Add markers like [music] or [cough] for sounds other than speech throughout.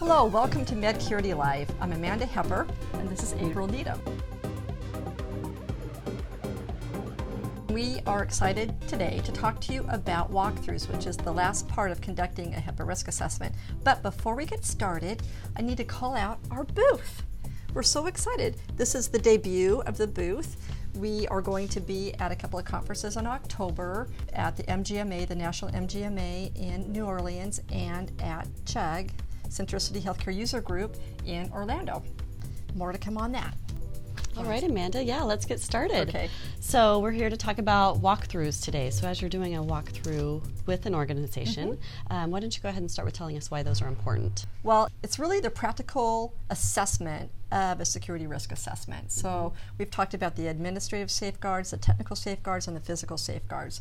Hello, welcome to Medcurity Live. I'm Amanda Hepper, and this is April Needham. We are excited today to talk to you about walkthroughs, which is the last part of conducting a HIPAA risk assessment. But before we get started, I need to call out our booth. We're so excited. This is the debut of the booth. We are going to be at a couple of conferences in October at the MGMA, the National MGMA in New Orleans, and at CHUG, Centricity Healthcare User Group in Orlando. More to come on that. All right, Amanda. Yeah, let's get started. Okay. So we're here to talk about walkthroughs today. So as you're doing a walkthrough with an organization, mm-hmm. um, why don't you go ahead and start with telling us why those are important? Well, it's really the practical assessment of a security risk assessment. So mm-hmm. we've talked about the administrative safeguards, the technical safeguards, and the physical safeguards.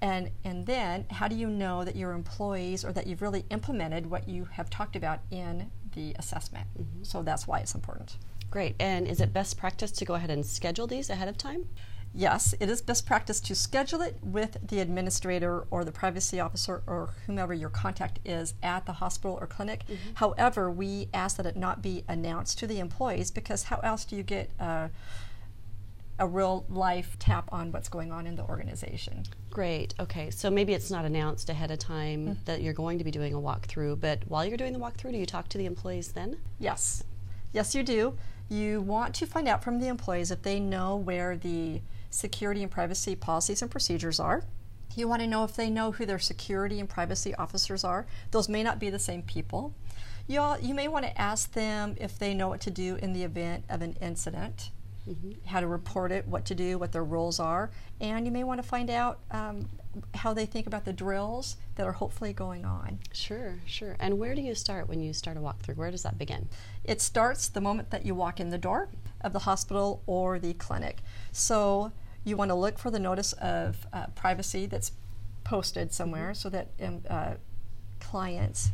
And, and then how do you know that your employees or that you've really implemented what you have talked about in the assessment? Mm-hmm. So that's why it's important. Great. And is it best practice to go ahead and schedule these ahead of time? Yes, it is best practice to schedule it with the administrator or the privacy officer or whomever your contact is at the hospital or clinic. Mm-hmm. However, we ask that it not be announced to the employees because how else do you get uh, a real life tap on what's going on in the organization? Great. Okay. So maybe it's not announced ahead of time mm-hmm. that you're going to be doing a walkthrough, but while you're doing the walkthrough, do you talk to the employees then? Yes. Yes, you do. You want to find out from the employees if they know where the security and privacy policies and procedures are. You want to know if they know who their security and privacy officers are. Those may not be the same people. You, all, you may want to ask them if they know what to do in the event of an incident, mm-hmm. how to report it, what to do, what their rules are, and you may want to find out um, how they think about the drills that are hopefully going on. Sure, sure. And where do you start when you start a walkthrough? Where does that begin? It starts the moment that you walk in the door of the hospital or the clinic. So you want to look for the notice of uh, privacy that's posted somewhere mm-hmm. so that um, uh, clients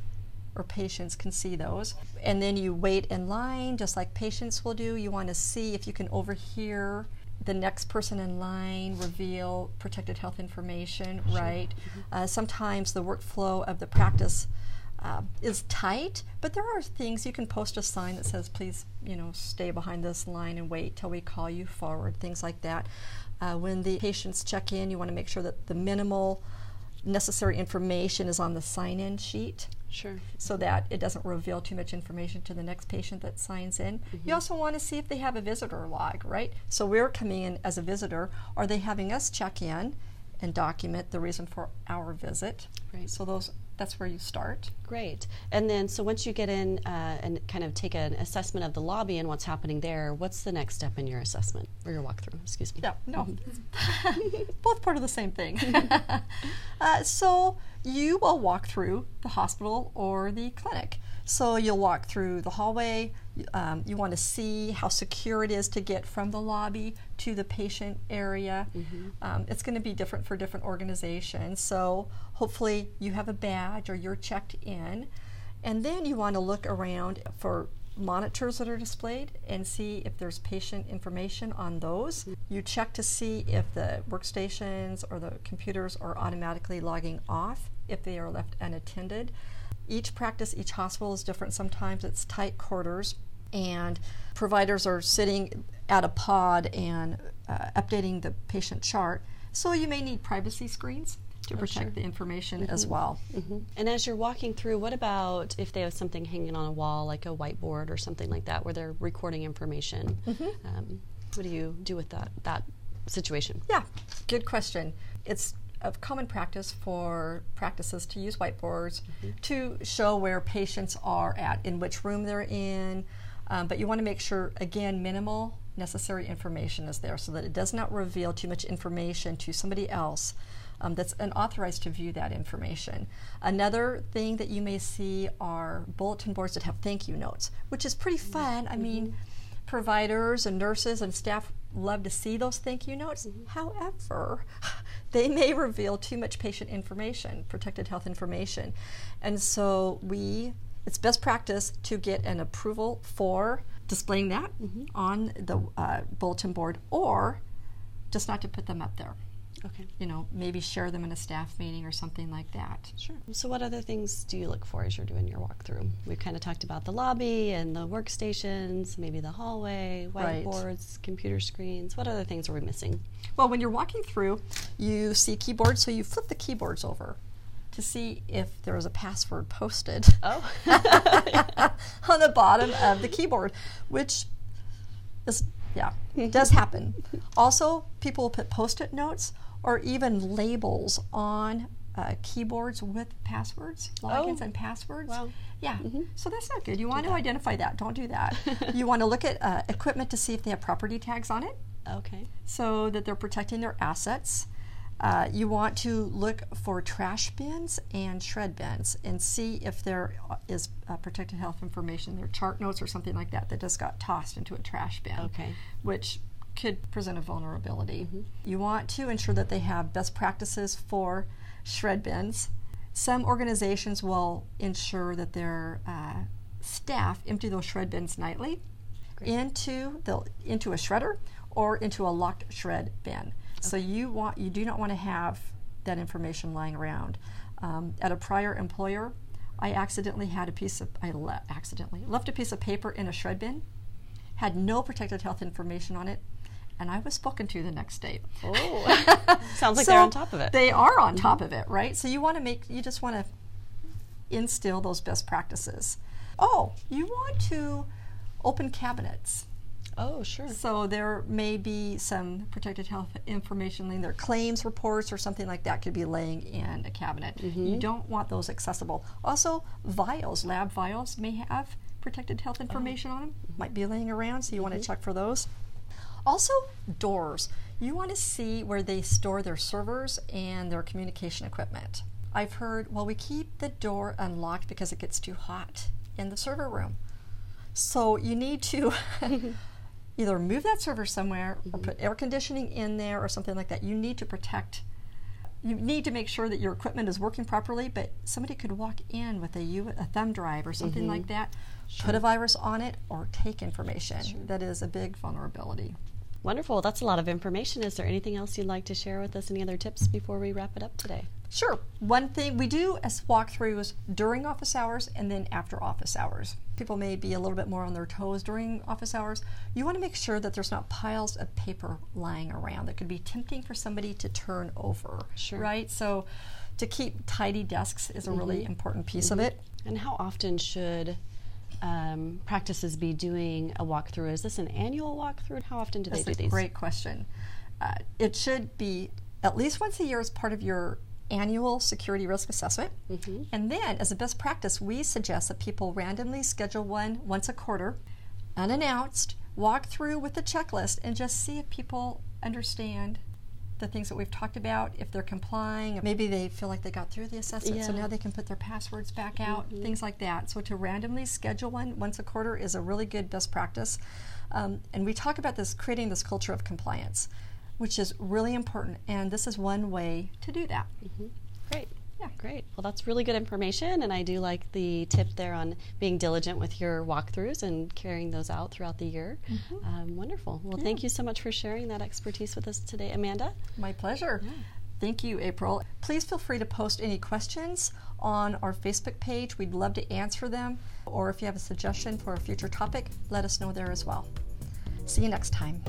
or patients can see those. And then you wait in line, just like patients will do. You want to see if you can overhear the next person in line reveal protected health information, sure. right? Mm-hmm. Uh, sometimes the workflow of the practice uh, is tight, but there are things you can post a sign that says, please, you know, stay behind this line and wait till we call you forward, things like that. Uh, when the patients check in, you want to make sure that the minimal necessary information is on the sign in sheet. Sure. So that it doesn't reveal too much information to the next patient that signs in. Mm-hmm. You also want to see if they have a visitor log, right? So we're coming in as a visitor. Are they having us check in and document the reason for our visit? Right. So those that's where you start. Great. And then, so once you get in uh, and kind of take an assessment of the lobby and what's happening there, what's the next step in your assessment or your walkthrough? Excuse me. Yeah, no, mm-hmm. [laughs] both part of the same thing. [laughs] uh, so you will walk through the hospital or the clinic. So you'll walk through the hallway. Um, you want to see how secure it is to get from the lobby to the patient area. Mm-hmm. Um, it's going to be different for different organizations. So hopefully you have a badge or you're checked in. And then you want to look around for monitors that are displayed and see if there's patient information on those. You check to see if the workstations or the computers are automatically logging off if they are left unattended. Each practice, each hospital is different. Sometimes it's tight quarters, and providers are sitting at a pod and uh, updating the patient chart. So you may need privacy screens to oh, protect sure. the information mm-hmm. as well. Mm-hmm. And as you're walking through, what about if they have something hanging on a wall, like a whiteboard or something like that, where they're recording information? Mm-hmm. Um, what do you do with that that situation? Yeah, good question. It's of common practice for practices to use whiteboards mm-hmm. to show where patients are at, in which room they're in. Um, but you want to make sure, again, minimal necessary information is there so that it does not reveal too much information to somebody else um, that's unauthorized to view that information. Another thing that you may see are bulletin boards that have thank you notes, which is pretty fun. Mm-hmm. I mean, providers and nurses and staff love to see those thank you notes. Mm-hmm. However, [laughs] they may reveal too much patient information, protected health information. And so we it's best practice to get an approval for displaying that mm-hmm. on the uh, bulletin board or just not to put them up there. Okay. You know, maybe share them in a staff meeting or something like that. Sure. So, what other things do you look for as you're doing your walkthrough? We've kind of talked about the lobby and the workstations, maybe the hallway, Right. whiteboards, computer screens. What other things are we missing? Well, when you're walking through, you see keyboards, so you flip the keyboards over to see if there is a password posted Oh, [laughs] [laughs] on the bottom of the keyboard, which is, yeah, does happen. [laughs] Also, people will put post it notes or even labels on uh, keyboards with passwords, logins Oh. and passwords. Wow. Yeah, so that's not good. You want to identify that. Don't do that. [laughs] you want to look at uh, equipment to see if they have property tags on it okay. so that they're protecting their assets. Uh, you want to look for trash bins and shred bins and see if there is uh, protected health information, their chart notes or something like that that just got tossed into a trash bin, Okay. which could present a vulnerability. You want to ensure that they have best practices for shred bins. Some organizations will ensure that their uh, staff empty those shred bins nightly into the into a shredder or into a locked shred bin. So you want you do not want to have that information lying around. Um, at a prior employer, I accidentally had a piece of I le- accidentally left a piece of paper in a shred bin, had no protected health information on it, and I was spoken to the next day. Oh, [laughs] sounds like they're on top of it. They are on mm-hmm. top of it, right? So you want to make you just want to instill those best practices. Oh, you want to open cabinets. oh, sure. So there may be some protected health information laying there, claims reports or something like that could be laying in a cabinet. You mm-hmm. don't want those accessible. Also, vials, lab vials may have protected health oh. information on them, might be laying around, so you want to mm-hmm. check for those. Also, doors. You want to see where they store their servers and their communication equipment. I've heard, well, we keep the door unlocked because it gets too hot in the server room. So you need to [laughs] [laughs] either move that server somewhere or mm-hmm. put air conditioning in there or something like that. You need to protect. You need to make sure that your equipment is working properly, but somebody could walk in with a, U, a thumb drive or something mm-hmm. like that, put a virus on it, or take information. That is a big vulnerability. Wonderful. That's a lot of information. Is there anything else you'd like to share with us? Any other tips before we wrap it up today? Sure. One thing we do as walkthroughs during office hours and then after office hours. People may be a little bit more on their toes during office hours. You want to make sure that there's not piles of paper lying around that could be tempting for somebody to turn over. Sure. Right? So to keep tidy desks is a really mm-hmm. important piece of mm-hmm. it. And how often should um, practices be doing a walkthrough? Is this an annual walkthrough? How often do That's they do these? great question. Uh, it should be at least once a year as part of your annual security risk assessment. Mm-hmm. And then, as a best practice, we suggest that people randomly schedule one once a quarter, unannounced, walk through with the checklist, and just see if people understand the things that we've talked about, if they're complying, maybe they feel like they got through the assessment, so now they can put their passwords back out, things like that. So to randomly schedule one once a quarter is a really good best practice. Um, and we talk about this creating this culture of compliance, which is really important, and this is one way to do that. Great. Yeah. Great. Well, that's really good information, and I do like the tip there on being diligent with your walkthroughs and carrying those out throughout the year. Um, wonderful. Well, thank you so much for sharing that expertise with us today, Amanda. My pleasure. Thank you, April. Please feel free to post any questions on our Facebook page. We'd love to answer them. Or if you have a suggestion for a future topic, let us know there as well. See you next time.